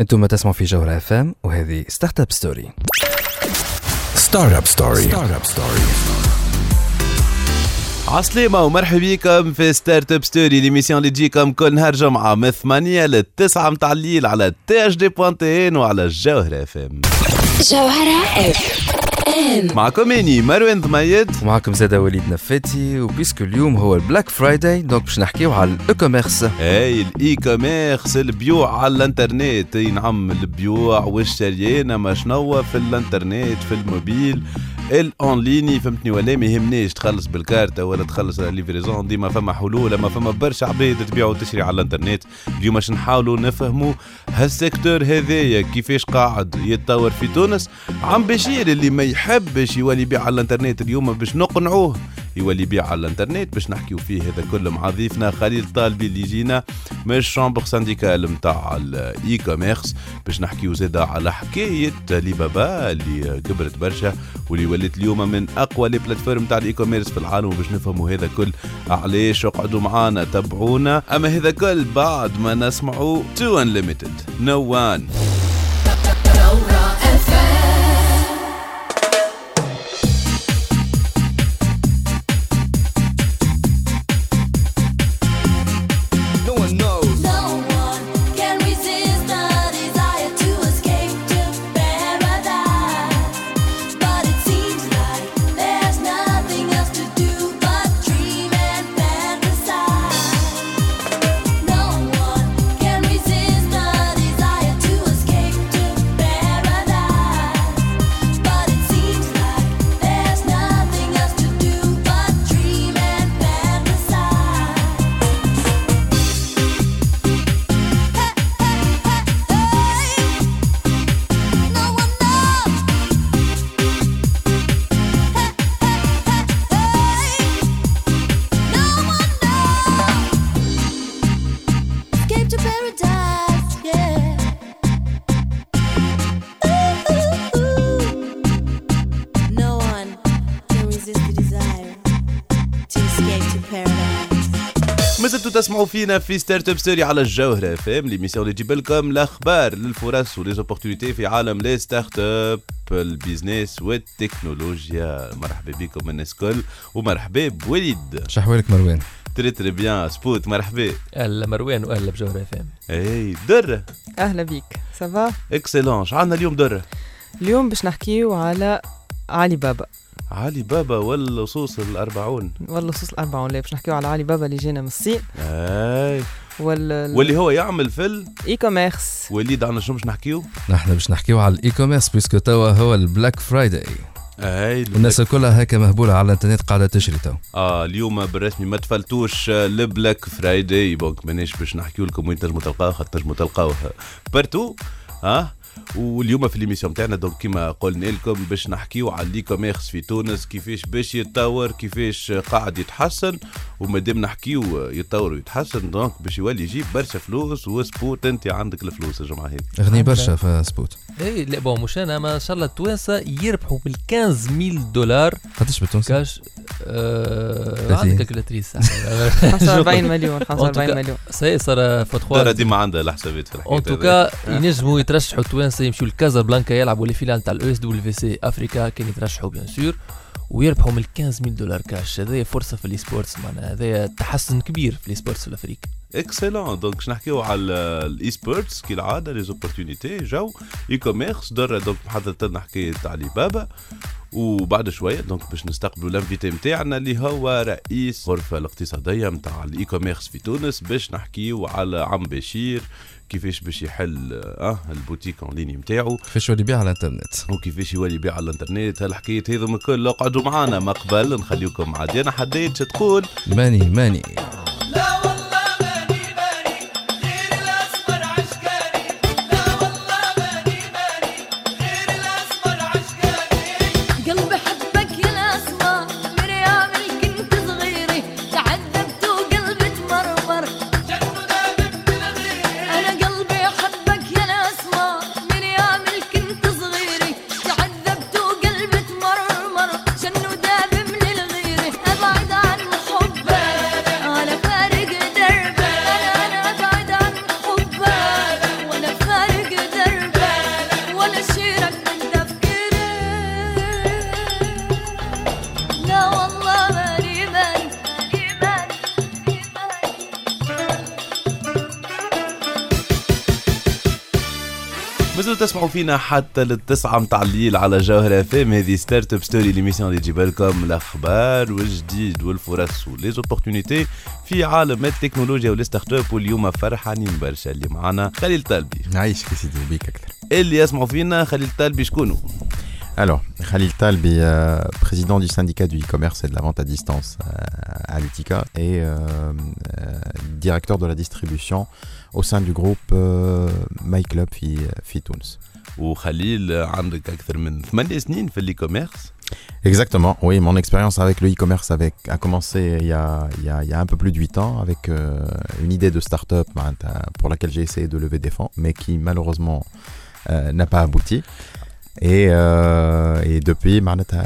أنتم تسمعوا في جوهرة FM وهذه Start up Story Start up Story Start up Story عسلامة ومرحبا بكم في Start up Story l'émission اللي تجيكم كل نهار جمعة من 8 ل 9 متاع الليل على THD point TN وعلى الجوهرة FM جوهرة FM معكم اني مروان ضميد ومعكم زادا وليد نفاتي و puisque اليوم هو ال Black Friday donc باش نحكيو على ال e-commerce إي ال e-commerce البيوع على الانترنت. أي نعم البيوع والشريان ما شنو في الانترنت في الموبيل الاونليني فهمتني ولا ما يهمنيش. تخلص بالكارتة ولا تخلص livraison. ديما فما حلول أما فما برشا عباد تبيع وتشري على الانترنت اليوم باش نحاولوا نفهموا هال secteur هذايا كيفاش قاعد يتطور في تونس. عم بشير اللي ما يحبش يولي يبيع على الانترنت اليوم باش نقنعوه. يولي يبيع على الانترنت باش نحكيو فيه هذا كله مع ضيفنا خليل طالبي اللي جينا من ال chambre syndicale نتاع ال e-commerce باش نحكيو زاده على حكاية علي بابا اللي كبرت برشا واللي ولات اليوم من أقوى les plateformes نتاع ال e-commerce في العالم باش نفهموا هذا كل. علاش؟ اقعدوا معانا تابعونا. أما هذا كل بعد ما نسمعوا Two Unlimited. No No تسمعوا فينا في Start up Story على الجوهره FM l'émission اللي تجيب لكم الاخبار الفرص و les opportunités في عالم les start-up ال business والتكنولوجيا. مرحبا بكم الناس الكل ومرحبا بوليد. شحوالك مروان؟ très très bien سبوت مرحبا. أهلا مروان وأهلا بجوهر FM إي دره أهلا بيك. ça va excellent عندنا اليوم دره اليوم باش نحكيو على علي بابا علي بابا واللصوص الأربعون. واللصوص الأربعة ولا باش نحكيو على علي بابا اللي جينا من الصين. اي وال واللي هو يعمل في e-commerce وليد عنا شنو باش نحكيو؟ نحن باش نحكيو على ال e-commerce puisque توا هو ال Black Friday. اي الناس كلها هكا مهبولة على الإنترنت قاعدة تشري تو. آه اليوم بالرسمي ما تفلتوش ال Black Friday. donc مانيش باش نحكيو لكم وين تنجموا تلقاوها خاطر تنجموا تلقاوها partout آه واليوم في l'émission تاعنا donc كيما قلنا لكم باش نحكيو على ال e-commerce في تونس كيفاش باش يتطور كيفاش قاعد يتحسن ومادام نحكيو يتطور ويتحسن دونك باش يولي يجيب برشا فلوس وسبوت. أنت عندك الفلوس الجمعه هذه. غني برشا في سبوت. اي لا بون مش أنا ما شاء الله التوانسة يربحوا بال 15000 دولار قداش بالتونسي. عندك كالكولاتريس 45 مليون 45 مليون. سي صار ترى 3 ديما عندها الحسابات في الحكاية اون توكا ينجموا يترشحوا التوانسة يمشوا لكازا بلانكا يلعبوا لي فيلان تاع الأو إس دبليو سي أفريكا كان يترشحوا بيان سور ويربحوا من 15000 دولار كاش. هذايا فرصة في ال e-sports معناها هذايا تحسن كبير في ال e-sports في افريقيا Excellent donc باش نحكيو على ال e-sports كالعاده les opportunités جو e-commerce درة donc محضرت لنا حكايه علي بابا. وبعد شوية donc باش نستقبلوا ال invité نتاعنا اللي هو رئيس غرفة الاقتصادية نتاع ال e-commerce في تونس باش نحكيو على عم بشير كيفاش باش يحل آه ال boutique en ligne نتاعو كيفاش يولي يبيع على الإنترنت؟ وكيفاش يولي يبيع على الإنترنت؟ هالحكايه هذم الكل اقعدوا معانا ما قبل نخليكم مع ديانا حديت تقول. ماني ماني. مازالوا تسمعوا فينا حتى للتسعة متاع الليل على جوهرة اف ام هذه Startup Story l'émission اللي تجيب لكم الاخبار والجديد والفرص و les opportunités في عالم التكنولوجيا وال startup واليوم فرحانين برشا اللي معنا خليل طلبي نعيش يا سيدي بيك أكثر. اللي يسمعوا فينا خليل طلبي شكونه Alors, Khalil Talbi, euh, président du syndicat du e-commerce et de la vente à distance euh, à l'UTICA et euh, euh, directeur de la distribution au sein du groupe euh, MyClub في في تونس. وخليل عندك اكثر من ثمانية سنين في الاي كوميرس Exactement, oui, mon expérience avec le e-commerce avec, a commencé il y a, il, y a, il y a un peu plus de 8 ans avec euh, une idée de start-up ben, pour laquelle j'ai essayé de lever des fonds, mais qui malheureusement euh, n'a pas abouti. Et, euh, et depuis, معناتها,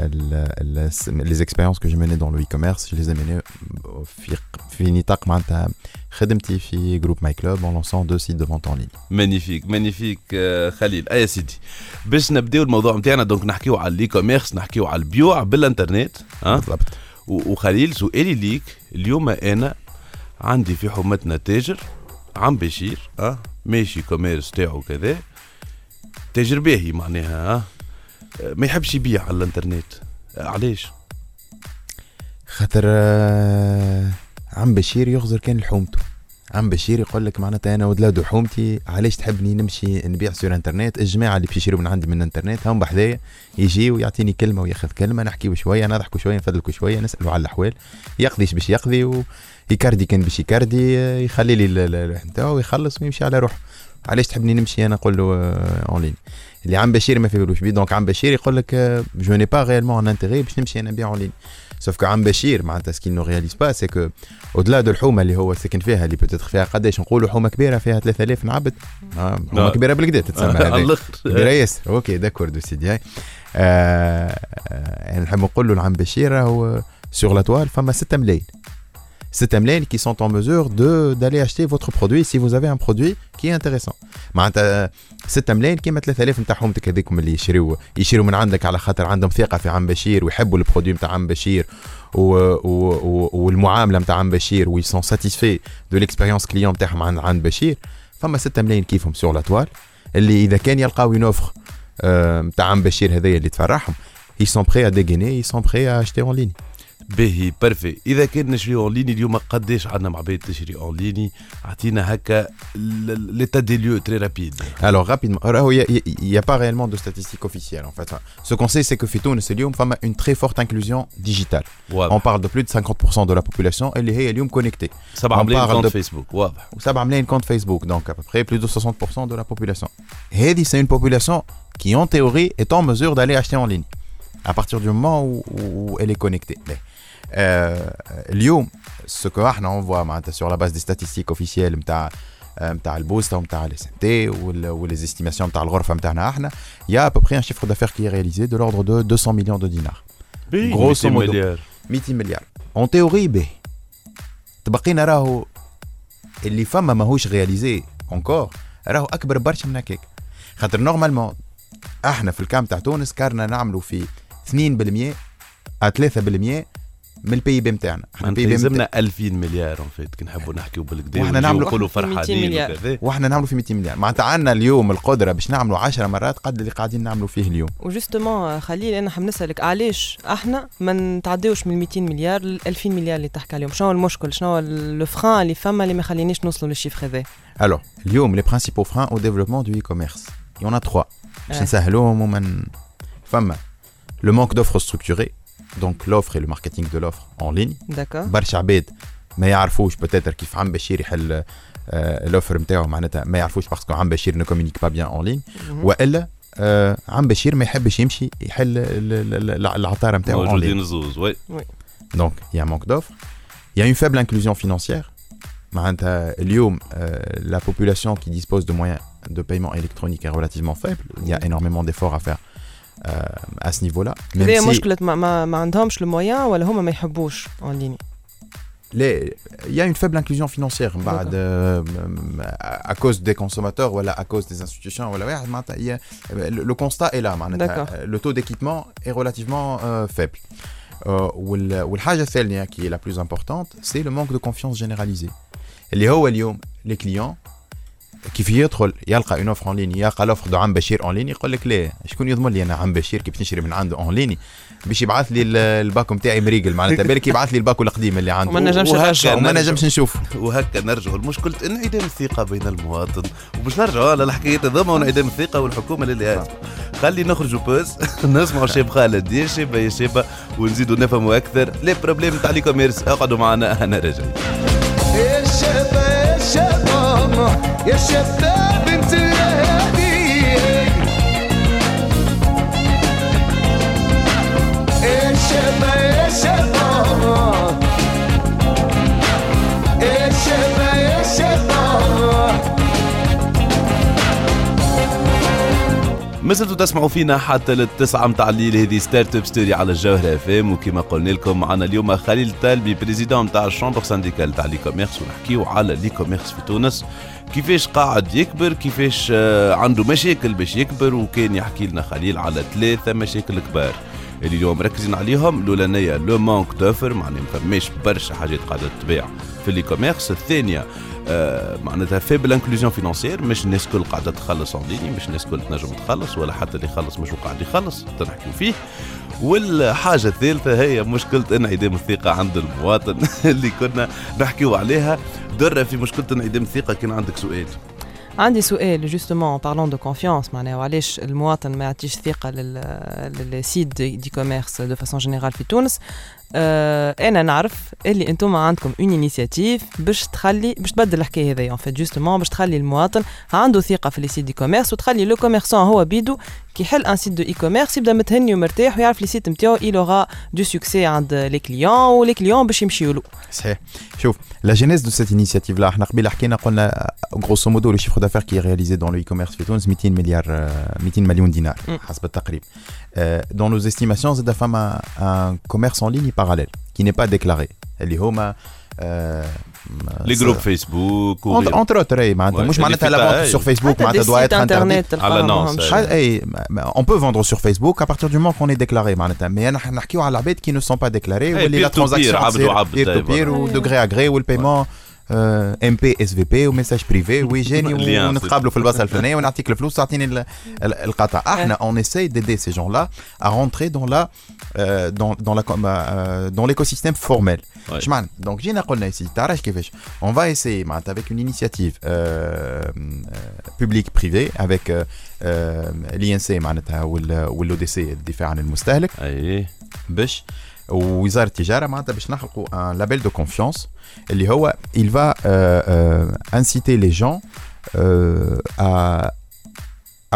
ال- ال- les expériences que j'ai menées dans le e-commerce, je les ai menées في في نطاق معناتها خدمتي في groupe MyClub en lançant deux sites de vente en ligne. magnifique magnifique آه، خليل اي يا سيدي باش نبداو الموضوع نتاعنا donc نحكيو على ال e-commerce نحكيو على البيوع بالانترنت ها بالضبط. و- وخليل سؤالي ليك اليوم أنا عندي في حومتنا تاجر عم بشير آه ماشي commerce تاعو كذا تاجر باهي معناها آه. ما يحبش يبيع على الانترنت. آه، علاش؟ خاطر آه، عم بشير يغزر كان لحومته. عم بشير يقول لك معناتها أنا ولاد حومتي علاش تحبني نمشي نبيع sur internet؟ الجماعة اللي يشريوا من عندي من الانترنت هم بحذايا يجي ويعطيني كلمة وياخذ كلمة نحكيو شوية نضحكوا شوية نفدلكوا شوية نسألوا على الأحوال. يقضي إيش باش يقضي ويكردي كان باش يكردي آه، يخلي لي نتاعو ويخلص ويمشي على روحه. علاش تحبني نمشي أنا نقول له اون لين اللي عم بشير ما فيهولوش بيه دونك عم بشير يقول لك جو ني با ريالمون ان انتيغي باش نمشي أنا نبيع اون لين سوف كو عم بشير معناتها سكين نو رياليز با سي كو اودلا دو الحومة اللي هو ساكن فيها اللي بوتيتر فيها قداش نقولوا حومة كبيرة فيها 3000 نعبد. آه، حومة آه. كبيرة بالكدا تتسمى هذه كبيرة ياسر. أوكي داكور دو سيدي هاي. آه، آه، نحب نقول له العم بشير راهو سور لا توال فما 6 ملايين. 6 ملايين qui sont en mesure de d'aller acheter votre produit si vous avez un produit qui est intéressant معناتها 6 ملايين كيما 3000 نتاع حومتك هذيكم اللي يشريوا يشريوا من عندك على خاطر عندهم ثقه في عم بشير ويحبوا ال produit نتاع عم بشير و... و... و... والمعامله نتاع عم بشير و ils sont satisfaits de l'expérience client نتاعهم عند عند بشير فما 6 ملايين كيفهم sur la toile اللي اذا كان يلقاو une offre نتاع عم بشير هذايا اللي تفرحهم ils sont prêts à dégainer ils sont prêts à acheter en ligne باهي بارفي اذا كان نشري اون ليني اليوم قداش عندنا مع عباد تشري اون ليني اعطينا هكا ليتا دي ليو تري رابيد Alors rapidement, alors, il n'y a, pas réellement de statistiques officielles en fait. Ce qu'on sait, c'est que Fitoun et Lium font une très forte inclusion digitale. On واضح parle de plus de 50% de la population et les Lium connectés. 7 on ملايين parle كونت de- فيسبوك واضح Ça va amener une compte Facebook, donc à peu près plus de 60% de la population. Et c'est une population qui, en théorie, est en mesure d'aller acheter en ligne à partir du moment où, où elle est connectée. Mais, euh, اليوم ce que إحنا on voit معناتها sur la base des statistiques officielles نتاع نتاع البوستا ونتاع الاس ام تي وليز استيماسيون نتاع الغرفه نتاعنا إحنا il y a à peu près un chiffre d'affaires qui est réalisé de l'ordre de 200 millions de dinars. Grosso 200 modo. مليار 200 مليار اون تيوري به تبقينا راهو اللي فما ماهوش réalisé encore راهو أكبر برشا من هكاك. خاطر normalement إحنا في ال cas تاع تونس كارنا نعملوا في 2% à 3% من ال PIB نتاعنا إحنا ال PIB يلزمنا 2000 مليار en fait كي نحبوا نحكيو بالكدا ونجيو نعملوا نقولوا 200 فرحانين. وكذا. وإحنا نعملوا في 200 مليار. معناتها عندنا اليوم القدرة باش نعملوا 10 مرات قد اللي قاعدين نعملوا فيه اليوم. و justement خليل أنا حاب نسألك علاش إحنا ما نتعداوش من 200 مليار ل 2000 مليار اللي تحكي عليهم؟ شنو هو المشكل؟ شنو هو le frein اللي فما اللي ما يخلينيش نوصلوا لل chiffre هذا؟ Alors, اليوم les principaux freins au développement du e-commerce. Il y en a trois. باش Ouais. نسهلوهم ومن فما le manque d'offres structurées. donc l'offre et le marketing de l'offre en ligne داكور برشا عباد ما يعرفوش peut-être كيف عم بشير يحل آه، الاوفر نتاعو معناتها ما يعرفوش باسكو عم بشير ne communique pas bien en ligne والا آه، عم بشير ما يحبش يمشي يحل ال- ال- ال- العطاره نتاعو en ligne موجودين زوز وي donc il y a un manque d'offres. Il y a une faible inclusion financière. معناتها اليوم euh, la population qui dispose de moyens de paiement électronique est relativement faible. Il y a énormément d'efforts à faire euh, à ce niveau-là. Même هذه si مشكله ما, ما, ما عندهمش المويان ولا هما ما يحبوش اون ليني les- il y a une faible inclusion financière بعد, euh, à à cause des consommateurs ou à cause des institutions. ولا واحد معناتها il y a- le, le constat est là معناتها D'accord. le taux d'équipement est relativement euh, faible. Euh, وال- والحاجة الثانية qui est la plus importante c'est le manque de confiance généralisée اللي هو اليوم les clients كيف يدخل؟ يلقى une offre en ligne يلقى l'offre de عم بشير en ligne يقول لك لا شكون يضمن لي أنا عم بشير؟ كيف نشري من عنده en ligne باش يبعث لي ال- الباكو نتاعي مريقل معناتها بالك يبعث لي الباكو القديم اللي عنده. وما نجمش نرجع. وما. نجمش نشوفه. وهكا نرجعوا لمشكلة انعدام الثقة بين المواطن. وباش نرجعوا على الحكاية هذوما وانعدام الثقة والحكومة اللي خلي نخرجوا pause. نسمعوا شاب خالد. يا شابة يا شابة ونزيدوا نفهموا أكثر. les problèmes تاع l'e-commerce اقعدوا معنا. شابة يا Yes, you're loving too. مازلتوا تسمعوا فينا حتى للتسعة متاع الليل. هذه Startup Story على الجوهرة اف إم. وكما قلنا لكم معنا اليوم خليل طالبي président متاع ال chambre syndicale تاع l'e-commerce ونحكيو على l'e-commerce في تونس. كيفاش قاعد يكبر كيفاش آه، عنده مشاكل باش يكبر. وكان يحكي لنا خليل على ثلاثة مشاكل كبار اللي اليوم مركزين عليهم. الأولانية le manque d'offres معناها ما فماش برشا حاجات قاعدة تباع في l'e-commerce الثانية معناتها faible inclusion financière مش الناس الكل قاعدة تخلص en ligne مش الناس الكل تنجم تخلص ولا حتى اللي يخلص مش قاعد يخلص تنحكيو فيه. والحاجة الثالثة هي مشكلة انعدام الثقة عند المواطن اللي كنا نحكيو عليها. درة في مشكلة انعدام الثقة كان عندك سؤال. عندي سؤال justement parlant de confiance معناها وعلاش المواطن ما يعطيش ثقة لل لل sites de, d'e-commerce de façon générale في تونس؟ آه أنا نعرف اللي أنتم عندكم une initiative باش تخلي باش تبدل الحكاية هذيا en fait justement باش تخلي المواطن عنده ثقة في les sites d'e-commerce وتخلي le commerçant هو بيدو كي يحل un site de e-commerce يبدا متهني ومرتاح ويعرف اللي site نتاعو il aura du succès عند les clients و les clients باش يمشيو له صحيح شوف la genèse de cette initiative-là إحنا قبيله حكينا قلنا grosso modo le chiffre d'affaires qui est réalisé dans le e-commerce في تونس 200 مليار آه، 200 مليون دينار مم. حسب التقريب dans nos estimations زاد فما un commerce en ligne parallèle qui n'est pas déclaré اللي هما آه، لي جروب فيسبوك وغيره. اونتر اوتر اي معناتها Ouais, مش اللي معناتها في لا تاعي. فونت سور فيسبوك حتى معناتها دي دوا سيت اتر انترديت انترنت Ah bah non, تلقاهم ça- ماهمش. Hey, on peut vendre sur Facebook à partir du moment qu'on est déclaré معناتها mais أنا نحكيو على العباد qui ne sont pas déclarés واللي peer la to peer، transaction عبد وعبد peer to دايما. peer و de gré à gré والبايمون ام بي اس في بي وميساج بريفي ويجاني Lien, ونتقابلوا في البلاصه الفلانيه ونعطيك الفلوس تعطيني ال- ال- القطع احنا on essaye d'aider ces gens-là à rentrer dans la euh, dans dans la com- euh, dans l'écosystème formel Ouais. اش معنى دونك جينا قلنا ici تعرف كيفاش on va essayer معناتها avec une initiative euh, public privé avec euh, euh, l'INC معناتها وال والو دي سي الدفاع عن المستهلك اي باش ووزارة التجارة معناتها باش نخلقوا ان لابيل دو كونفيونس اللي هو il va euh, euh, inciter les gens euh, à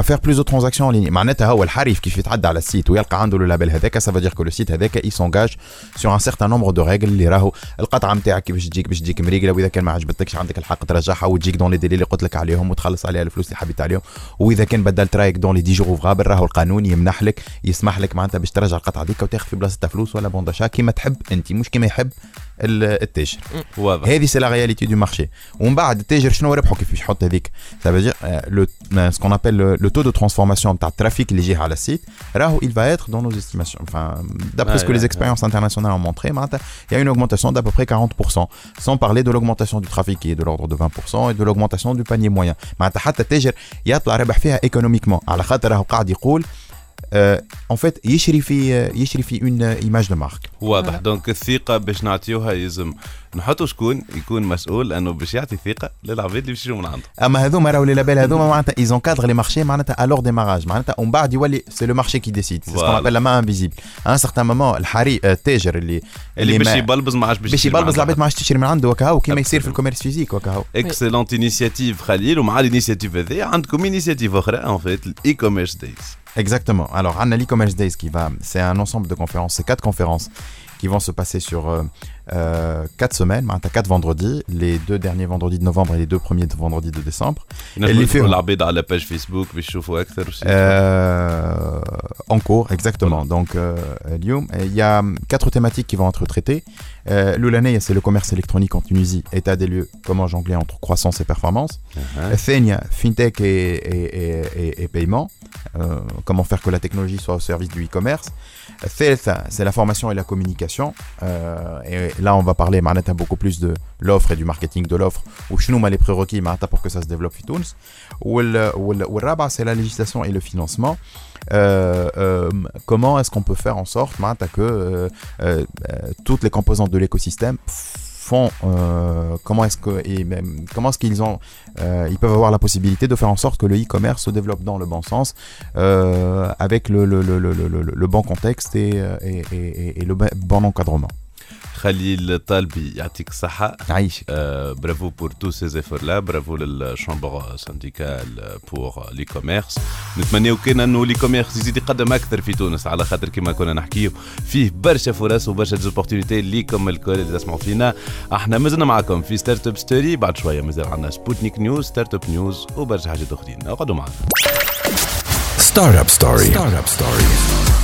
plus de transactions en ligne. معناتها هو الحريف كيف يتعدى على السيت ويلقى عنده لو لابيل هذاك veut dire que le site هذاك il s'engage sur un certain nombre de règles اللي راهو القطعه نتاعك باش تجيك باش تجيك مريقله واذا كان ما عجبتكش عندك الحق ترجعها وتجيك dans les délais اللي قلت لك عليهم وتخلص عليها الفلوس اللي حبيت عليهم واذا كان بدلت رايك dans les dix jours ouvrables راهو القانون يمنح لك يسمح لك معناتها باش ترجع القطعه ديك وتاخذ في بلاصتها فلوس ولا bon d'achat كيما تحب انت مش كيما يحب التاجر واضح هذه سي لا رياليتي دو مارشي ومن بعد التاجر شنو ربحه كيف يحط هذيك سافا دير لو سكون ابل لو تو دو ترانسفورماسيون تاع الترافيك اللي يجي على السيت راهو il va être dans nos estimations enfin d'après Ouais, ce que ouais, les expériences internationales ont montré معناتها il y a une augmentation d'à peu près 40% sans parler de l'augmentation du trafic qui est de l'ordre de 20% et de l'augmentation du panier moyen معناتها حتى التاجر يطلع ربح فيها ايكونوميكمون على خاطر راهو قاعد يقول en fait يشري في يشري في une image de marque واضح. donc الثقة باش نعطيوها يلزم. نحطوا شكون؟ يكون مسؤول انه باش يعطي ثقة للعباد اللي باش يشروا من عنده أما هذوما راهو les labels هذوما معناتها ils encadrent les marchés معناتها au démarrage معناتها ومن بعد يولي c'est le marché qui décide, c'est ce qu'on. appelle la main invisible à un certain moment الحري آه، التاجر اللي اللي باش ما- يبلبز ما عادش باش يبلبز عنده العباد ما عادش تشري من عنده وكهو كيما يصير في. ال commerce physique وكهو اكسلونت انيسياتيف خليل ومع ال initiative هذه عندكم initiative أخرى en fait ال e-commerce days Exactement. Alors, On a e-commerce days qui va, c'est un ensemble de conférences, c'est quatre conférences qui vont se passer sur euh, euh, quatre semaines. Hein, tu as quatre vendredis, les deux derniers vendredis de novembre et les deux premiers vendredis de décembre. dans la page Facebook, euh, En cours, exactement. Donc, il y a hum, quatre thématiques qui vont être traitées. L'Oulanée, c'est le commerce électronique en Tunisie, état des lieux, comment jongler entre croissance et performance. Feigne, fintech et paiement, comment faire que la technologie soit au service du e-commerce c'est la formation et la communication. Euh, et là, on va parler beaucoup plus de l'offre et du marketing de l'offre. Ou chnouma les prérequis pour que ça se développe Ou le rabat, c'est la législation et le financement. Euh, euh, comment est-ce qu'on peut faire en sorte que toutes les composantes de l'écosystème font euh, comment est-ce que et même, comment est-ce qu'ils ont euh, ils peuvent avoir la possibilité de faire en sorte que le e-commerce se développe dans le bon sens euh, avec le, bon contexte et le bon encadrement. خليل طالبي يعطيك الصحة عايشك Euh, bravo pour tous ces efforts-là, bravo لل chambre syndicale pour l'e-commerce نتمنيو كان انه l'e-commerce يزيد يقدم أكثر في تونس على خاطر كما كنا نحكيو فيه برشا فرص وبرشا des opportunités ليكم الكل اللي تسمعوا فينا إحنا مازلنا معكم في Startup Story بعد شوية مازال عندنا Sputnik News startup news وبرشا حاجات اخرين اقعدوا معنا Startup Story. Startup Story.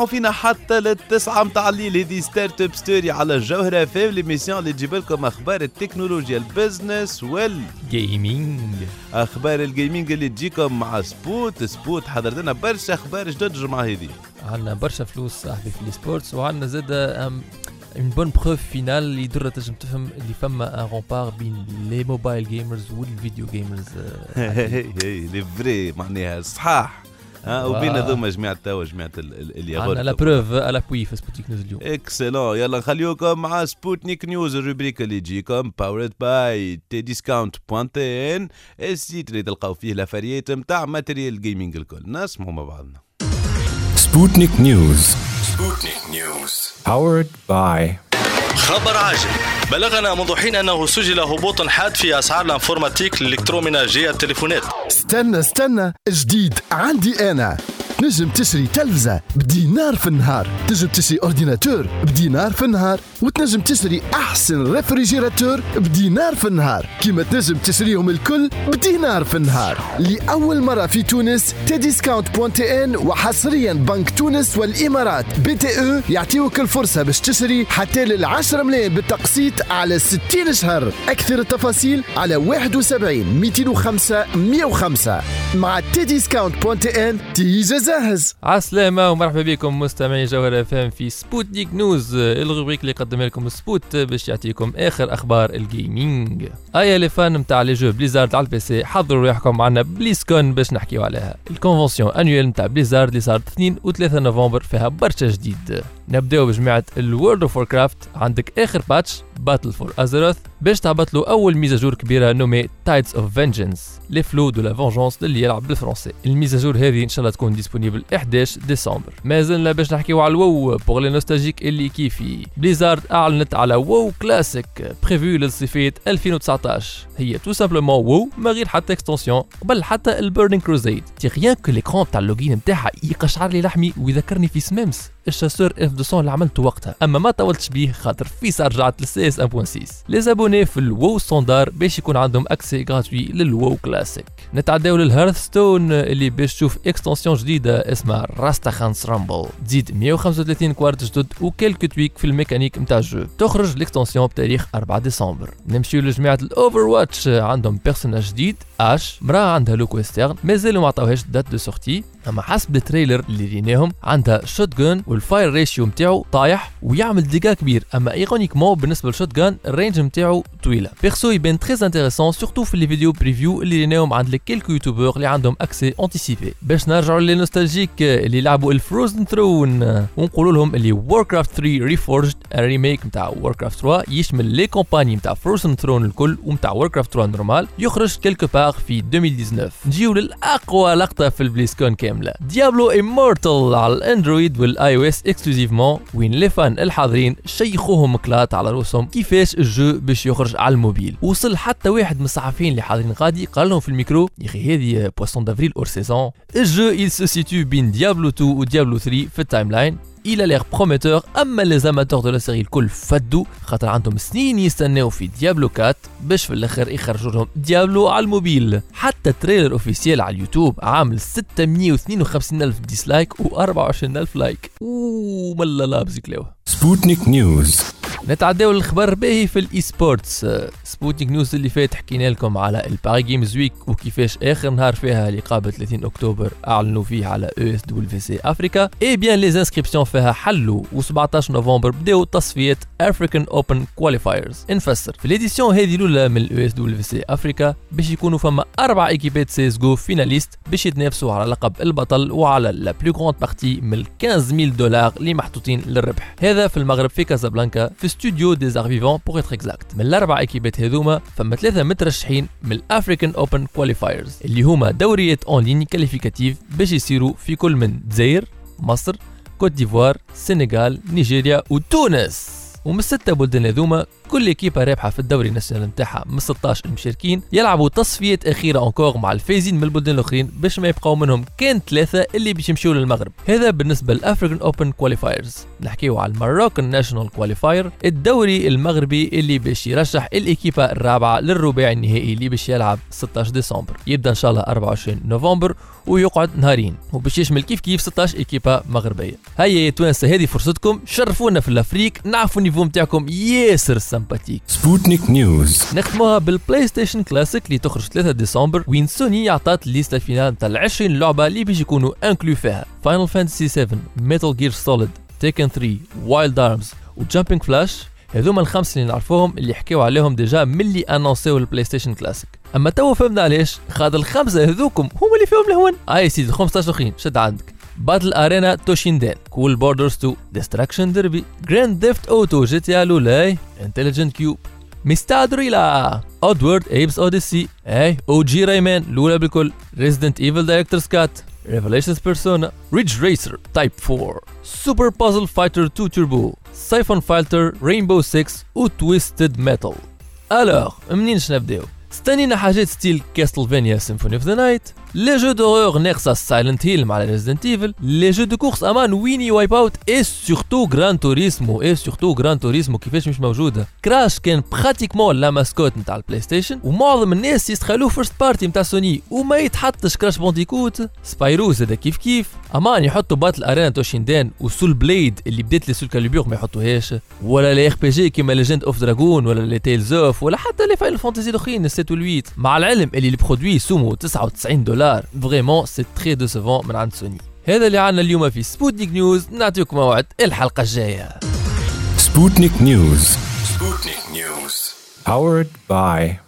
تسمعوا فينا حتى للتسعة متاع الليل هذه ستارت اب ستوري على الجوهرة فام ليميسيون اللي تجيب لكم أخبار التكنولوجيا البزنس وال جيمنج أخبار الجيمنج اللي تجيكم مع سبوت سبوت حضرت لنا برشا أخبار جدد الجمعه هذه عندنا برشا فلوس صاحبي في السبورتس وعندنا زاد اون بون بروف فينال اللي يدر تنجم تفهم اللي فما ان رومبار بين لي موبايل جيمرز والفيديو جيمرز هي هي لي فري معناها صحاح ها وبين. هذوما جماعة توا جماعة ال- ال- اليغور عندنا لا بروف على بوي في سبوتيك نيوز اليوم اكسلون يلا نخليوكم مع سبوتنيك نيوز الروبريك اللي تجيكم باورد باي تي ديسكاونت بوان تي ان السيت اللي تلقاو فيه لافاريات نتاع ماتريال جيمنج الكل نسمعوا مع بعضنا Sputnik News. Sputnik News. Powered by خبر عاجل. بلغنا منذ حين أنه سجل هبوط حاد في أسعار الانفورماتيك الالكترومناجيه التليفونات. استنى استنى. جديد. عندي أنا. نجم تشري تلفزة بدينار في النهار. تنجم تشري ordinateur بدينار في النهار. وتنجم تشتري أحسن réfrigérateur بدينار في النهار. كيما تنجم تشريهم الكل بدينار في النهار. لأول مرة في تونس Tdiscount point tn وحصريا بنك تونس والإمارات. BTE يعطيوك الفرصة باش تشتري حتى لل 10 ملايين بالتقسيط على 60 شهر. أكثر التفاصيل على 71 205 105 مع تديسكاونت بوان تي إن تيجي جاهز. عسلامة ومرحبا بكم مستمعي جوهرة فام في سبوتنيك نيوز الغروبريك اللي قدمها لكم سبوت باش يعطيكم آخر أخبار الجيمنج ايا لي فان نتاع لي جو بليزارد على البي سي حضروا ريحكم معنا بليسكون باش نحكيو عليها. الكونفنسيون انويل نتاع بليزارد اللي صارت 2 و 3 نوفمبر فيها برشا جديد. نبداو بجماعة الورد اوف كرافت عندك آخر باتش باتل فور ازيروث باش تعبط له أول ميزاجور كبيرة نومي تايدز اوف فينجنس لي فلو دو لا فونجونس للي يلعب بالفرنسي. الميزاجور هذه إن شاء الله تكون ديسپونيبل 11 ديسمبر. ما زلنا باش نحكيو على الوو بوغ لي نوستالجيك اللي كيفي. بليزارد أعلنت على وو كلاسيك بريفو للصيفية 2019 هي تو سامبلومون وو ما غير حتى اكستنسيون بل حتى البيرنينج كروزيد تي ريان كو ليكرون تاع اللوجين نتاعها يقشعر لي لحمي ويذكرني في سميمس الشاسور إف 200 اللي عملته وقتها. أما ما طولتش بيه خاطر فيسا رجعت للسي إس 1.6 les abonnés في ال WoW standard باش يكون عندهم accès gratuit لل WoW classique نتعداو لل Hearthstone اللي باش تشوف extension جديدة اسمها Rastakhan's Rumble تزيد 135 كوارت جدد و quelques tweaks في الميكانيك نتاع ال jeu. تخرج ال extension بتاريخ 4 ديسمبر. نمشيو لجماعة ال Overwatch عندهم personnage جديد Ashe مراه عندها look western مازالوا ما عطاوهاش date de sortie أما حسب ال trailer اللي ريناهم عندها shotgun وال fire ratio نتاعو طايح ويعمل ديجا كبير. أما ironiquement بالنسبة لل shotgun ال range نتاعو طويلة. perso يبان très intéressant surtout في les vidéos preview اللي ريناهم عند quelques youtubeurs اللي عندهم accès anticipé باش نرجعوا لل nostalgiques اللي لعبوا ال Frozen Throne ونقولوا لهم اللي Warcraft 3 Reforged remake نتاع Warcraft 3 يشمل les campagnes نتاع Frozen Throne الكل ونتاع Warcraft 3 normal يخرج quelque part في 2019 نجيو للأقوى لقطة في ال BlizzCon كاملة. Diablo Immortal على ال Android وال iOS exclusivement وين les fans الحاضرين شيخوهم كلات على روسهم كيفاش ال jeu باش يخرج على الموبيل. وصل حتى واحد من الصحفيين اللي حاضرين غادي قال لهم في الميكرو يا أخي هذه poisson d'avril hors saison ال jeu il se situe بين Diablo 2 و Diablo 3 في ال timeline il a l'air prometteur أما les amateurs de la série الكل فدوا خاطر عندهم سنين يستناو في Diablo 4 باش في الآخر يخرجوا لهم Diablo على الموبيل. حتى ال trailer officiel على اليوتيوب عامل 652 ألف dislike و24 ألف like أوه ملا لابز كلاوه Sputnik News نتعداو للخبر باهي في ال esports Sputnik News اللي فات حكينا لكم على ال Paris Games Week وكيفاش آخر نهار فيها اللي قابل 30 أكتوبر أعلنوا فيه على eSWC Africa eh bien les inscriptions فيها حلوا و17 نوفمبر بداو تصفيات African Open Qualifiers نفسر. في ال édition هذه الأولى من ال e SWC Africa باش يكونوا فما أربع ايكيبات CS:GO finalistes باش يتنافسوا على لقب البطل وعلى la plus grande partie من 15000 دولار اللي محطوطين للربح. هذا في المغرب في كازابلانكا في studio des arts vivants pour être exact من الأربع ايكيبات هذوما فما ثلاثة مترشحين من ال African Open Qualifiers اللي هما دوريات en ligne qualificatifs باش يصيروا في كل من الجزائر مصر كوت ديفوار سنغال نيجيريا وتونس ومن الستة بلدان هذوما كل ايكيبا رابحة في الدوري ال national نتاعها من 16 المشاركين يلعبوا تصفيات أخيرة encore مع الفايزين من البلدان الأخرين باش ما يبقاو منهم كان ثلاثة اللي باش يمشيو للمغرب. هذا بالنسبة لل African Open Qualifiers. نحكيو على ال Moroccan National Qualifier الدوري المغربي اللي باش يرشح الايكيبا الرابعة للرباعي النهائي اللي باش يلعب 16 ديسمبر. يبدأ إن شاء الله 24 نوفمبر ويقعد نهارين. وباش يشمل كيف كيف 16 ايكيبا مغربية. هيا يا توانسه هذه فرصتكم. شرفونا في الأفريق. نعرفوا ال niveau نتاعكم ياسر sympathique. Sputnik News. نختموها بال PlayStation Classic اللي تخرج 3 ديسمبر وين سوني عطات ال liste finale نتاع ال 20 لعبة اللي باش يكونوا inclus فيها. Final Fantasy 7 Metal Gear Solid تيكن 3 وايلد ارمز وجامبينج فلاش هذوما الخمس اللي نعرفوهم اللي حكيو عليهم ديجا ملي أنونسيو البلاي ستيشن كلاسيك. أما توا فهمنا علاش؟ خاطر الخمسة هذوكم هما اللي فيهم الهون. أي سيدي 15 اخرين شد عندك. باتل ارينا توشيندان كول بوردرز 2 ديستراكشن ديربي جراند ديفت اوتو جي تي لولاي انتليجنت كيوب ميستادريلا اودورد ايبس اوديسي اي أو جي ريمان الاولى بالكل ريزيدنت ايفل دايركتورز كات ريفليشنز بيرسونا ريدج ريسر تايب 4 سوبر بازل فايتر 2 توربو سايفون فايتر رينبو 6 وتويستد ميتال الوغ منين نبداو استنينا حاجات ستيل كاستلفينيا سيمفوني اوف ذا نايت لي جو دورور نيكساس Silent Hill مع Resident Evil les jeux de course أمان ويني Wipeout et surtout Gran Turismo et surtout Gran Turismo كيفاش مش موجوده Crash كان pratiquement la mascotte نتاع ال PlayStation ومعظم الناس يستخايلوه first party نتاع سوني وما يتحطش Crash Bandicoot Spyro زاد كيف كيف أمان يحطوا Battle Arena Toshinden و Soul Blade اللي بدات les Soul Calibur ما يحطوهاش ولا les RPG كيما Legend of Dragoon ولا les Tales of ولا حتى les Final Fantasy الاخرين 7 و 8 مع العلم اللي ال produit سومو 99 دولار vraiment c'est très décevant من عند سوني. هذا اللي عنا اليوم في Sputnik News. نعطيكم موعد الحلقة الجاية. Sputnik News. Sputnik News. Powered by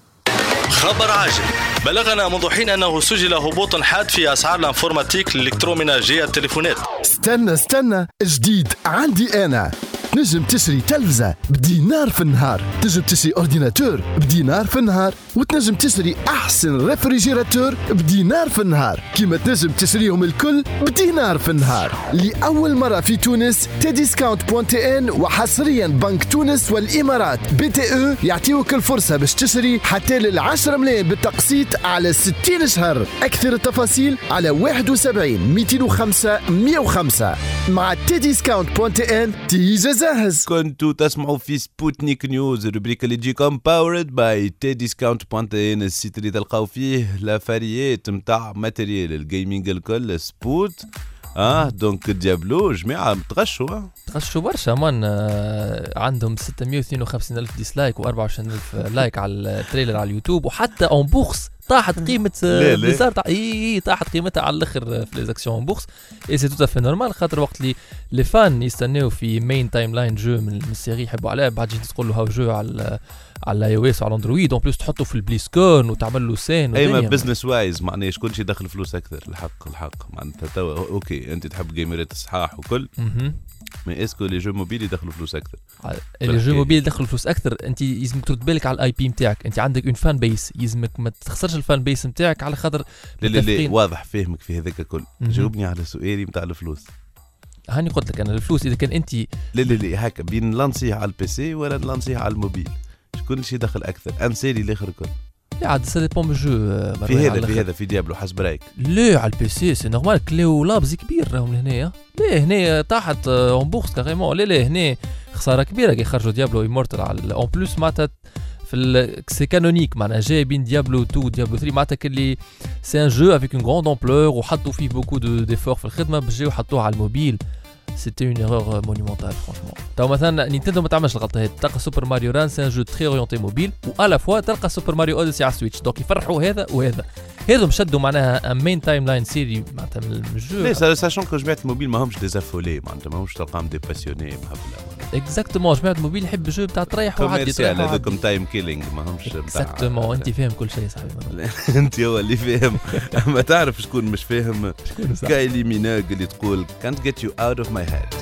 خبر عاجل. بلغنا منذ حين أنه سجل هبوط حاد في أسعار ال informatique ال électroménager التليفونات. استنى استنى. جديد. عندي أنا. نجم تشري تلفزة بدينار في النهار. تنجم تشري ordinateur بدينار في النهار. وتنجم تشتري أحسن réfrigérateur بدينار في النهار. كيما تنجم تشريهم الكل بدينار في النهار. لأول مرة في تونس Tdiscount point tn وحصريا بنك تونس والإمارات. BTE يعطيوك الفرصة باش تشتري حتى لل 10 ملايين بالتقسيط على 60 شهر. أكثر التفاصيل على 71 205 105 مع تديسكاونت بوانتي إن تيجا جاهز. كنتوا تسمعوا في سبوتنيك نيوز الروبريك اللي تجيكم باورد باي تي ديسكاونت بوانت ان السيت اللي تلقاو فيه لافاريات نتاع ماتريال الجيمنج الكل سبوت. آه دونك ديابلو جماعة تغشوا آه. تغشوا برشا مان آه، عندهم 652 ألف ديسلايك و24000 لايك على التريلر على اليوتيوب وحتى اون بورس طاحت قيمة لا، لا. بليزار طا- إي إي طاحت قيمتها على الأخر في لي زاكسيون بورس اي c'est tout à fait normal خاطر وقت اللي les fans يستناو في main timeline jeu من من ال série يحبوا عليها بعد جيت تقول له هاو jeu على على ال iOS وعلى ال Android en plus تحطه في ال BlizzCon وتعمل له سين أي ما. بزنس وايز معناها شكون شي يدخل فلوس أكثر الحق الحق معناتها توا OK أنت تحب جيمرات الصحاح وكل. mais est-ce que les jeux mobiles يدخلوا فلوس أكثر les jeux. mobiles يدخلوا فلوس أكثر انت لازمك ترد بالك على ال IP نتاعك. انت عندك une fan base يلزمك ما تخسرش ال fan base نتاعك على خاطر لا لا لا. واضح فاهمك في هذاك الكل. جاوبني على سؤالي نتاع الفلوس. هاني قلت لك أنا الفلوس إذا كان أنت لا لا لا هكا بين نلانسيه على ال PC ولا نلانسيه على الموبيل. شكون شي يدخل أكثر؟ أنسالي الآخر الكل. عاد ça dépend من jeu في هذا في هذا في Diablo حسب رايك لا على ال PC c'est normal كليو لابز كبير راهم لهنايا. لا هنا طاحت en bourse carrément لا لا هنا خسارة كبيرة كي خرجوا Diablo Immortal على en plus معناتها في ال- c'est canonique معناها جايبين Diablo 2 Diablo 3 معناتها كلي c'est un jeu avec une grande ampleur وحطوا فيه beaucoup d'efforts في الخدمة باش جاو حطوه على ال mobile. c'était une erreur monumentale franchement تو مثلا Nintendo ما تعملش الغلطه هذه تلقى Super Mario Run c'est un jeu très orienté mobile و à la fois تلقى Super Mario Odyssey على ال Switch donc يفرحوا هذا وهذا هذم شدوا معناها main timeline série معناتها من ال jeu. لا sachant que جماعة الموبيل ما همش des affolés معناتها ما همش تلقاهم des passionnés مهبله exactement جماعة الموبيل يحب ال jeu بتاع تريح وعدي commercial هذوكم time killing ما همش بتاع- exactement انت فاهم كل شيء صاحبي. انت هو اللي فاهم. ما تعرف شكون مش فاهم؟ Kylie Minogue اللي تقول can't get you out of my head.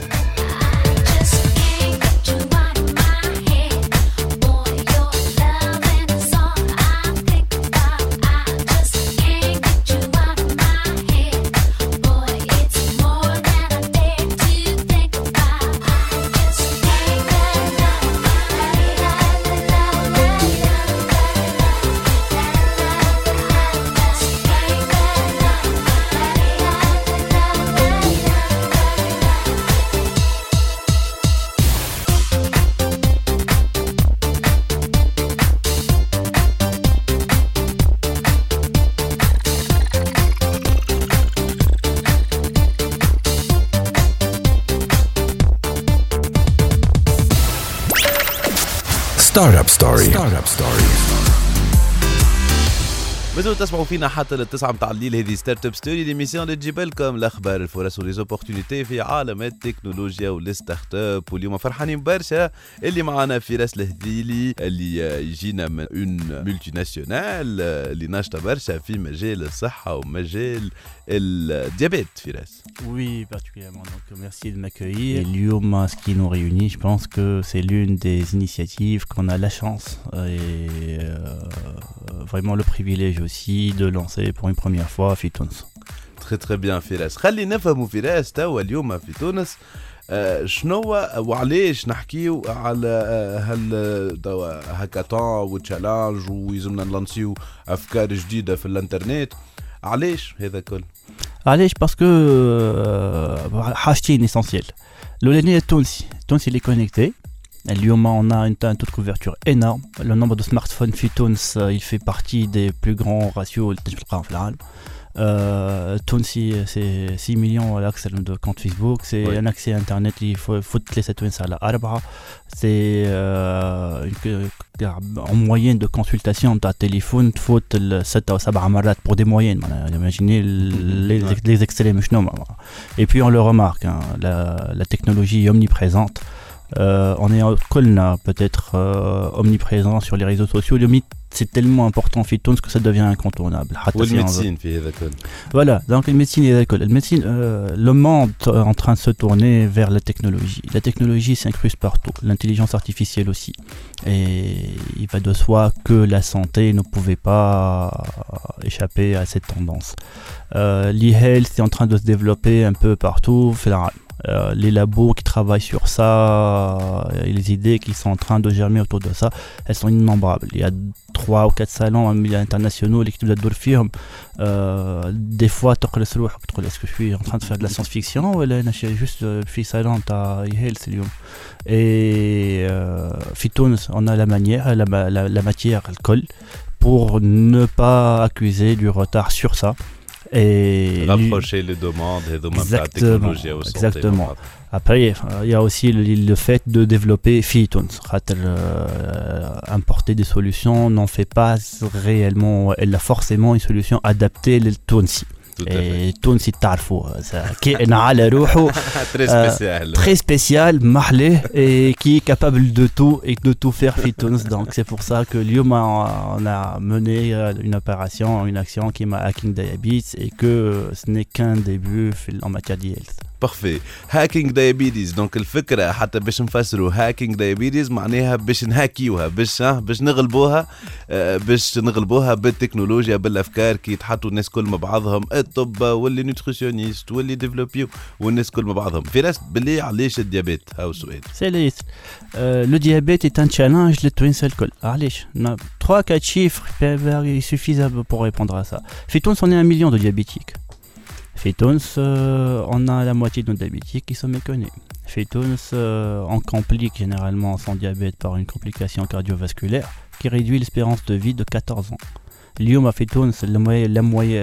مازالوا تسمعوا فينا حتى للتسعة متاع الليل. هذه Start-up Story l'émission اللي تجيب لكم الاخبار الفرص و les opportunités في عالم التكنولوجيا وال start-up واليوم فرحانين برشا. اللي معنا فراس الهذيلي اللي يجينا من une multinationale اللي ناشطة برشا في مجال الصحة ومجال الديابيت فراس Oui, particulièrement. Donc, merci de m'accueillir. Et Lyoma, ce qui nous réunit, je pense que c'est l'une des initiatives qu'on a la chance et euh, vraiment le privilège aussi de lancer pour une première fois Fitons. تخي تخي بيان فراس خلي نفهموا فراس توا اليوم في تونس آه، شنو وعلاش نحكيو على آه، هال توا هاكاطون وتشالنج ويلزمنا نلانسيو افكار جديده في الانترنت علاش هذا كل علاش باسكو آه، حاجتين essentielles الاولانيه التونسي التونسي اللي كونيكتي اليوم on a une, un taux de couverture énorme le nombre de smartphones في تونس euh, il fait partie des plus grands ratios اللي تنجم تلقاهم في العالم Euh, تونسي c'est 6 millions d'accès de compte Facebook c'est Ouais. un accès internet il faut faut تلاقي توانسة على أربعة c'est euh, une- en moyenne de consultation نتاع التليفون تفوت ال- ستة أو سبعة مرات pour des moyennes معناها imaginez ال- les, Ouais. les extrêmes شنو معناها. et puis on le remarque hein, la, la technologie est omniprésente euh, on est كلنا peut-être euh, omniprésent sur les réseaux sociaux le mythe c'est tellement important في تونس que ça devient incontournable حتى si on veut. والميدسين في هذا كل Voilà, donc le médecine et l'alcool. Le médecine, euh, le monde est en train de se tourner vers la technologie. La technologie s'incruse partout, l'intelligence artificielle aussi. Et il va de soi que la santé ne pouvait pas échapper à cette tendance. Euh, L'e-health est en train de se développer un peu partout. Euh, les labos qui travaillent sur ça euh, et les idées qui sont en train de germer autour de ça, elles sont innombrables. Il y a trois ou quatre salons internationaux, l'équipe de Dorfirm, euh, des fois, est-ce que je suis en train de faire de la science-fiction ou là, juste euh, fille salante à Yale, c'est Et Fitounes, on a la manière, la, la matière, elle colle pour ne pas accuser du retard sur ça. Et rapprocher les demandes et de la technologie santé. exactement. Après, il y a aussi le, fait de développer Phytons. Euh, importer des solutions n'en fait pas réellement, elle a forcément une solution adaptée à fait. Et Tunsi تعرفوا كائن على روحه Très euh, spécial. très spécial, محلاه, et qui est capable de tout et de tout faire في تونس. Donc c'est pour ça que Lyon a, on a mené euh, une opération, une action qui m'a hacking diabetes et que euh, ce n'est qu'un début في- en matière d'health. بارفي هاكينج دايابيتيز donc الفكرة حتى باش نفسروا hacking diabetes معناها باش نهاكيوها باش باش نغلبوها آه، باش نغلبوها بالتكنولوجيا بالأفكار كي يتحطوا الناس كل مع بعضهم الطب و les nutritionnistes و les développeurs والناس كل مع بعضهم في ناس باللي علاش ال diabète هاو السؤال un challenge le twin cell col. Allez, on a 3 4 chiffres ils suffisent pour répondre à ça. Phytons on est million de diabétiques. Faitons, euh, on a la moitié de nos diabétiques qui sont méconnus. Faitons, euh, on complique généralement son diabète par une complication cardiovasculaire qui réduit l'espérance de vie de 14 ans. Lyon à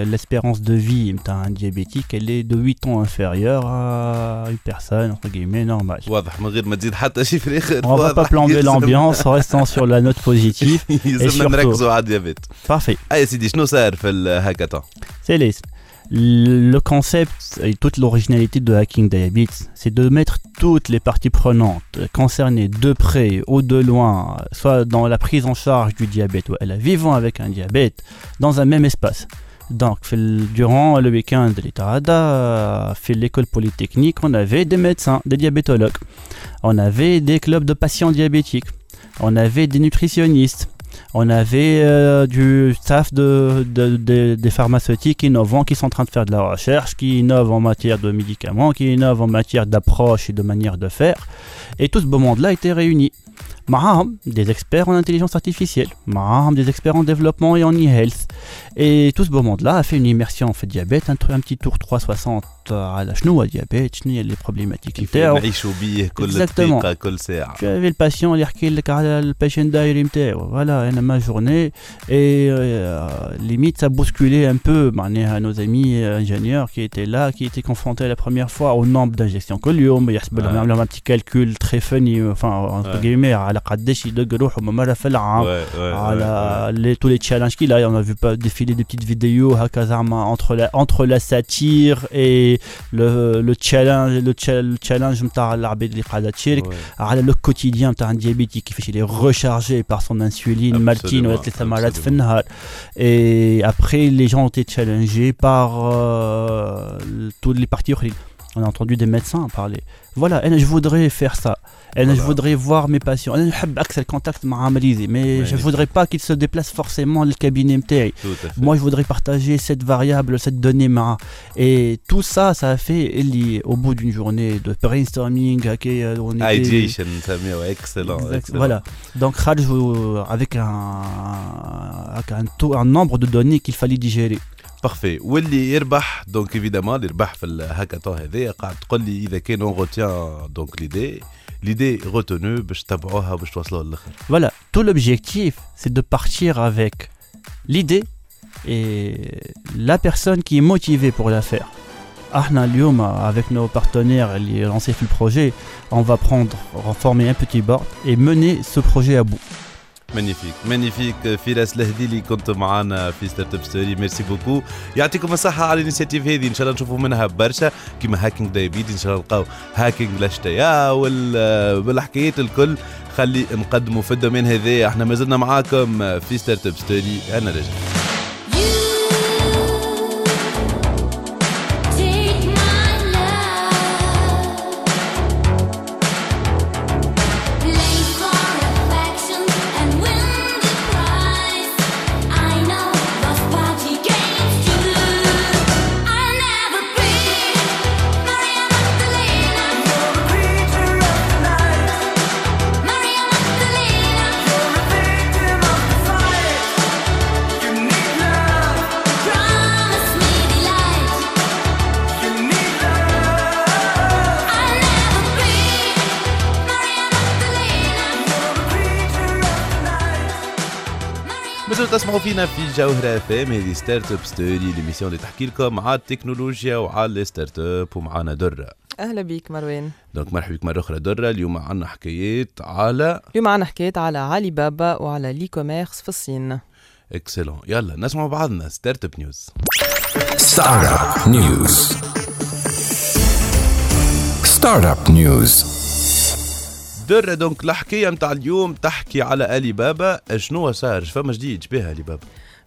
l'espérance de vie d'un diabétique, elle est de 8 ans inférieure à une personne, entre guillemets, normale. On va pas plomber l'ambiance, en restant sur la note positive. et. Parfait. C'est les le concept et toute l'originalité de Hacking Diabetes, c'est de mettre toutes les parties prenantes concernées de près ou de loin, soit dans la prise en charge du diabète ou la vivant avec un diabète, dans un même espace. Donc, durant le week-end de l'Itarada, l'école polytechnique, on avait des médecins, des diabétologues, on avait des clubs de patients diabétiques, on avait des nutritionnistes, on avait euh, du staff de, de- de- des pharmaceutiques innovants qui sont en train de faire de la recherche, qui innovent en matière de médicaments, qui innovent en matière d'approche et de manière de faire. Et tout ce beau monde-là était réuni. معاهم des experts en intelligence artificielle, معاهم des experts en développement et en e-health. Et tout ce beau monde-là a fait une immersion en fait diabète, un, tr- un petit tour 360 على شنو هو diabète, شنو هي les problématiques كيف نتاعو. نعيشوا بيه كل Exactement. دقيقه كل ساعه Tu avais le patient اللي يحكي لك على البيشنت دايري نتاعو voilà انا ما journée et euh, limite ça bousculait un peu معناها nos amis euh, ingénieurs qui étaient là qui étaient confrontés la première fois au nombre d'injections كل يوم يحسب لهم Ouais. يعملوا un petit calcul très funny enfin entre Ouais. guillemets على قداش يدق روحه مرة في العام Ouais, ouais, على les, tous les challenges qu'il a on a vu pas défiler des petites vidéos هكا زعما entre la entre la satire et le le challenge le, cha- le challenge نتاع العباد اللي قاعده تشارك Ouais. على لو كوتيديان تاع un diabétique كيفاش il est rechargé par son insuline مالتين ولا Absolument, ثلاث مرات في absolument. النهار et après les gens ont été challengés par euh, toutes les parties أخرين. on a entendu des médecins parler. Voilà, je voudrais faire ça. Je voudrais voir mes patients. Je le contact mais je ne voudrais pas qu'ils se déplacent forcément dans le cabinet Moi, je voudrais partager cette variable, cette donnée. Et tout ça, ça a fait, au bout d'une journée de brainstorming, euh, on était... excellent, excellent. Voilà. Donc, avec avec un, taux, un nombre de données qu'il fallait digérer. بارفي واللي يربح دونك ايفيدامون اللي ربح في الهاكاثون هذايا قاعد تقول لي اذا كان اون روتيان دونك ليدي ليدي روتونو باش تتبعوها باش توصلوا للاخر voilà tout l'objectif c'est de partir avec l'idée et la personne qui est motivée pour la faire احنا اليوم avec nos partenaires اللي lancés في الprojet on va prendre former un petit board et mener ce projet à bout magnifique magnifique فراس الهديلي كنت معنا في Start-up Story merci beaucoup يعطيكم الصحه على ال initiative هذه ان شاء الله نشوفوا منها برشا كيما hacking diabetes ان شاء الله نلقاو هاكينج لاشتيا وال بالحكايات الكل خلي نقدموا في الدومين هذا إحنا مازلنا معاكم في ستارت اب ستوري أنا رجع تسمعوا فينا في جوهرة FM هذه Start-up Story l'émission اللي تحكي لكم على التكنولوجيا وعلى ال start-up ومعنا درة. أهلا بيك مروان. donc مرحبا بك مرة أخرى درة. اليوم عندنا حكايات على اليوم عنا حكايات على علي بابا وعلى l'e-commerce في الصين. excellent يلا نسمع بعضنا. Startup News Startup News. Startup News. درة donc الحكاية متاع اليوم تحكي على علي بابا شنو صار فما جديد شبيها علي بابا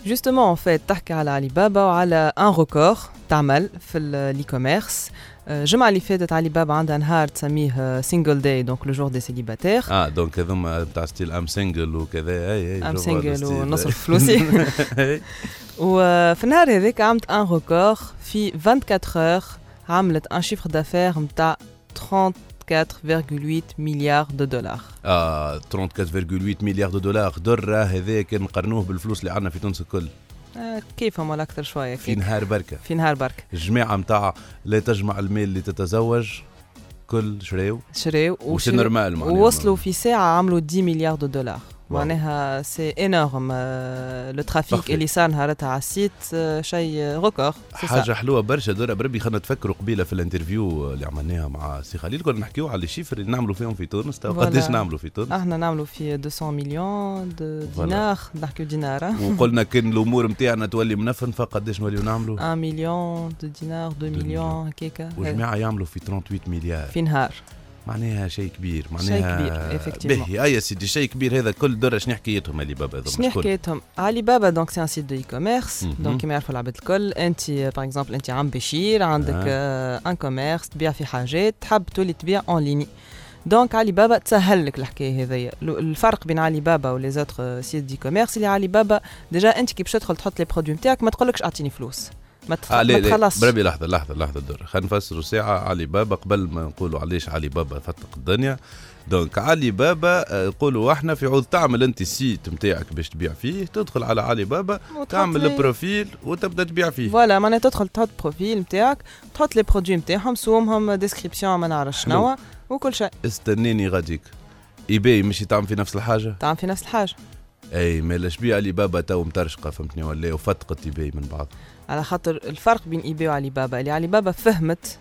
justement en fait تحكي على علي بابا وعلى un record تعمل في ال e-commerce الجمعة اللي فاتت علي بابا عندها نهار تسميه Single Day donc le jour des célibataires آه donc هذوما تاع still I'm single وكذا. I I'm single. ونصرف فلوسي. وفي النهار هذاك عملت un record في 24 heures عملت un chiffre d'affaires نتاع 34,8 milliards de dollars آه 34.8 مليار دولار درة هذا كان نقارنوه بالفلوس اللي عندنا في تونس الكل. آه، كيفهم ولا أكثر شوية؟ في. نهار بركة. في نهار برك الجماعة متاع لا تجمع المال لتتزوج كل شراو شراو و c'est normal. ووصلوا في ساعة عملوا 10 milliards de dollars. معناها c'est énorme le trafic. اللي صار نهارتها على ال site آه، شيء record حاجة حلوة برشا. درة بربي خلينا نتفكروا قبيلة في ال interview اللي عملناها مع سي خليل. كنا نحكيو على ال chiffres اللي نعملوا فيهم في تونس. تو. قداش نعملوا في تونس؟ إحنا نعملوا في 200 مليون. دينار نحكيو دينار. وقلنا كان الأمور نتاعنا تولي منفن فقداش نوليو نعملوا؟ 1 مليون دينار 2 مليون. هكاكا وجماعة يعملوا في 38 مليار. في نهار. معناها شيء كبير شيء معناها كبير، effectivement. باهي. اي يا سيدي شيء كبير هذا كل درة شنو حكايتهم علي بابا؟ هذوما شنو؟ حكايتهم علي بابا donc c'est un site de e-commerce. donc كيما يعرفوا العباد الكل انت par exemple انت عم بشير عندك آه. un commerce تبيع في حاجات تحب تولي تبيع en ligne donc علي بابا تسهل لك الحكاية هذيا الفرق بين علي بابا و les autres sites d'e-commerce اللي علي بابا déjà انت كي باش تدخل تحط les produits نتاعك ما تقولكش اعطيني فلوس ما تخ- آه ما تخلصش. بربي لحظة لحظة لحظة درة خلينا نفسروا ساعة علي بابا قبل ما نقولوا علاش علي بابا فتق الدنيا. Donc علي بابا آه، يقولوا إحنا في عوض تعمل انت ال site نتاعك باش تبيع فيه. تدخل على علي بابا تعمل ال profil وتبدأ تبيع فيه. voilà معناها تدخل تحط profil نتاعك تحط les produits نتاعهم سومهم description ما نعرفش حلو. شنو وكل شيء. استناني غاديك. eBay مش تعمل في نفس الحاجة؟ تعمل في نفس الحاجة. أي ما لاش بيع علي بابا تو مترشقة فهمتني ولا وفتقت eBay من بعض. على خاطر الفرق بين eBay وعلي بابا اللي علي بابا فهمت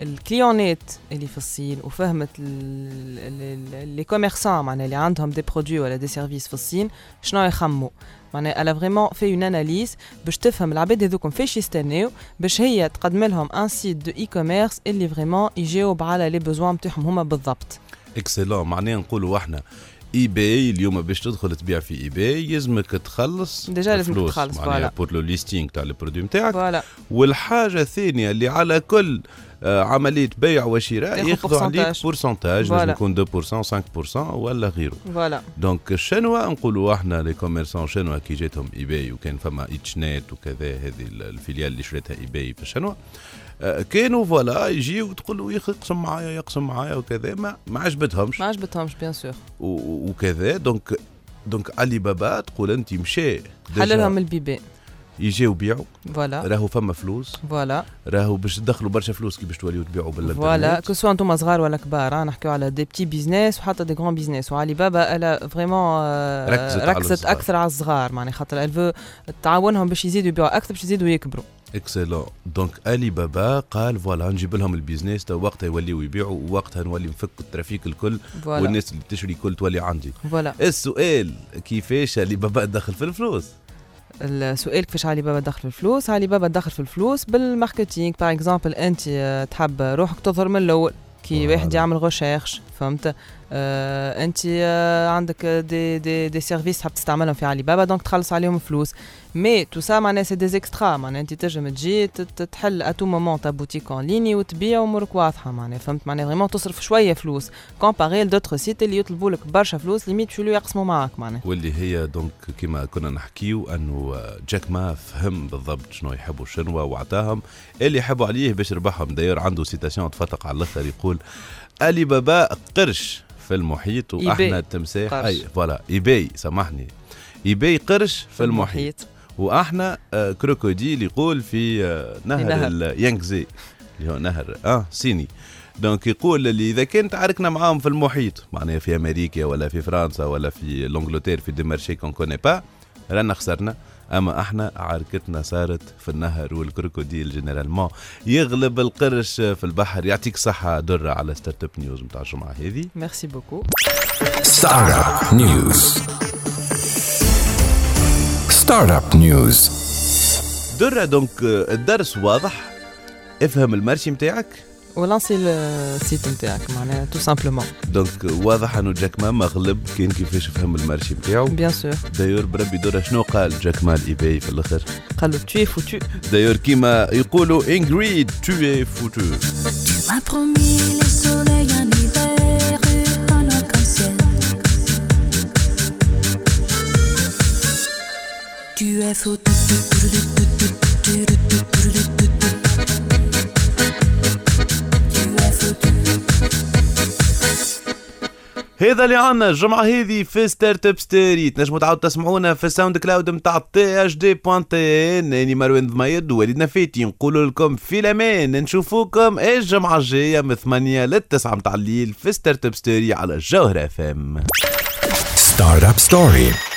الكليونات اللي في الصين وفهمت les commerçants معناها اللي عندهم des produits ولا des services في الصين شنو يخموا؟ معناها il a vraiment fait une analyse باش تفهم العباد هذوكم فاش يستناو باش هي تقدم لهم un site de e-commerce اللي vraiment يجاوب على les besoins نتاعهم هما بالضبط. excellent معناها نقولوا إحنا eBay اليوم باش تدخل تبيع في eBay يلزمك تخلص déjà فلوس تخلص، voilà. pour le listing تاع ال produit نتاعك voilà. والحاجة الثانية اللي على كل آه، عملية بيع وشراء ياخذوا عليك pourcentage. لازم يكون 2% 5% ولا غيره. voilà. donc الشنوة نقولوا إحنا les commerçants شنوة كي جاتهم eBay وكان فما EachNet وكذا هذه ال- ال filiale اللي شريتها eBay في الشنوة كانوا voilà يجيو تقول له يقسم معايا يقسم معايا وكذا ما ما عجبتهمش. ما عجبتهمش bien sûr وكذا donc donc علي بابا تقول انت مشى حللهم البيبان. يجيو بيعوا voilà. راهو فما فلوس. voilà. راهو باش تدخلوا برشا فلوس كي باش توليو تبيعوا بالانترنت voilà. que ce soit أنتم صغار ولا كبار نحكيو على des petits business وحتى des grands business وعلي بابا il a vraiment ركزت على ركزت الصغار. أكثر على الصغار معناها خاطر il faut تعاونهم باش يزيدوا يبيعوا أكثر باش يزيدوا يكبروا. excellent donc علي بابا قال voilà نجيب لهم ال business تو وقتها يوليو يبيعوا ووقتها نولي نفك ال trafic الكل voilà. والناس اللي تشري الكل تولي عندي. voilà السؤال كيفاش علي بابا دخل في الفلوس؟ السؤال كيفاش علي بابا دخل في الفلوس؟ علي بابا دخل في الفلوس بال marketing. par exemple أنت تحب روحك تظهر من الأول كي. واحد يعمل recherche فهمت؟ آه انت آه عندك des des des services تحب تستعملهم في علي بابا donc تخلص عليهم فلوس. mais tout ça معناها c'est des extras معناها انت تنجم تجي تحل à tout moment ta boutique en ligne وتبيع امورك واضحة معناها. فهمت؟ معناها vraiment تصرف شوية فلوس. comparé à d'autres sites اللي يطلبوا لك برشا فلوس limite يوليو يقسموا معاك معناها. واللي هي donc كما كنا نحكيو انه جاك ما فهم بالضبط شنو يحبوا الشنوة وعطاهم اللي يحبوا عليه باش يربحهم. d'ailleurs عنده citation تفتق على الآخر يقول علي بابا قرش. في المحيط وإحنا. التمساح قرش. أي voilà. eBay سامحني. eBay قرش في المحيط. وأحنا آه، crocodile يقول في آه، نهر نهر. اليانغزي اللي هو نهر آه صيني. donc يقول اللي إذا كنت عاركنا معاهم في المحيط معناها في أمريكا ولا في فرنسا ولا في l'Angleterre في des marchés qu'on connaît pas رانا خسرنا. أما إحنا عركتنا صارت في النهر وال crocodile généralement. يغلب القرش في البحر. يعطيك صحة درة على Startup News نتاع الجمعة هذه. merci beaucoup Startup News. Startup News. درة donc الدرس واضح. افهم ال marché نتاعك و lancer ال site نتاعك معناها tout simplement donc واضح إنه جاك ما مغلب كان كيفاش فهم ال marché نتاعو. bien sûr d'ailleurs بربي درة شنو قال جاك ما ل eBay في الآخر قال له tu es foutu. d'ailleurs كيما يقولوا In-Grid tu es foutu Tu m'as promis هذا اللي عنا الجمعة هذه في Startup Story تنجموا تعاودوا تسمعونا في ال SoundCloud نتاع THD point TN اني مروان ضميد ووليد نفيتي نقول لكم في الأمان. نشوفوكم الجمعة الجاية من 8 لل 9 متاع الليل في Startup Story على الجوهرة FM Startup Story.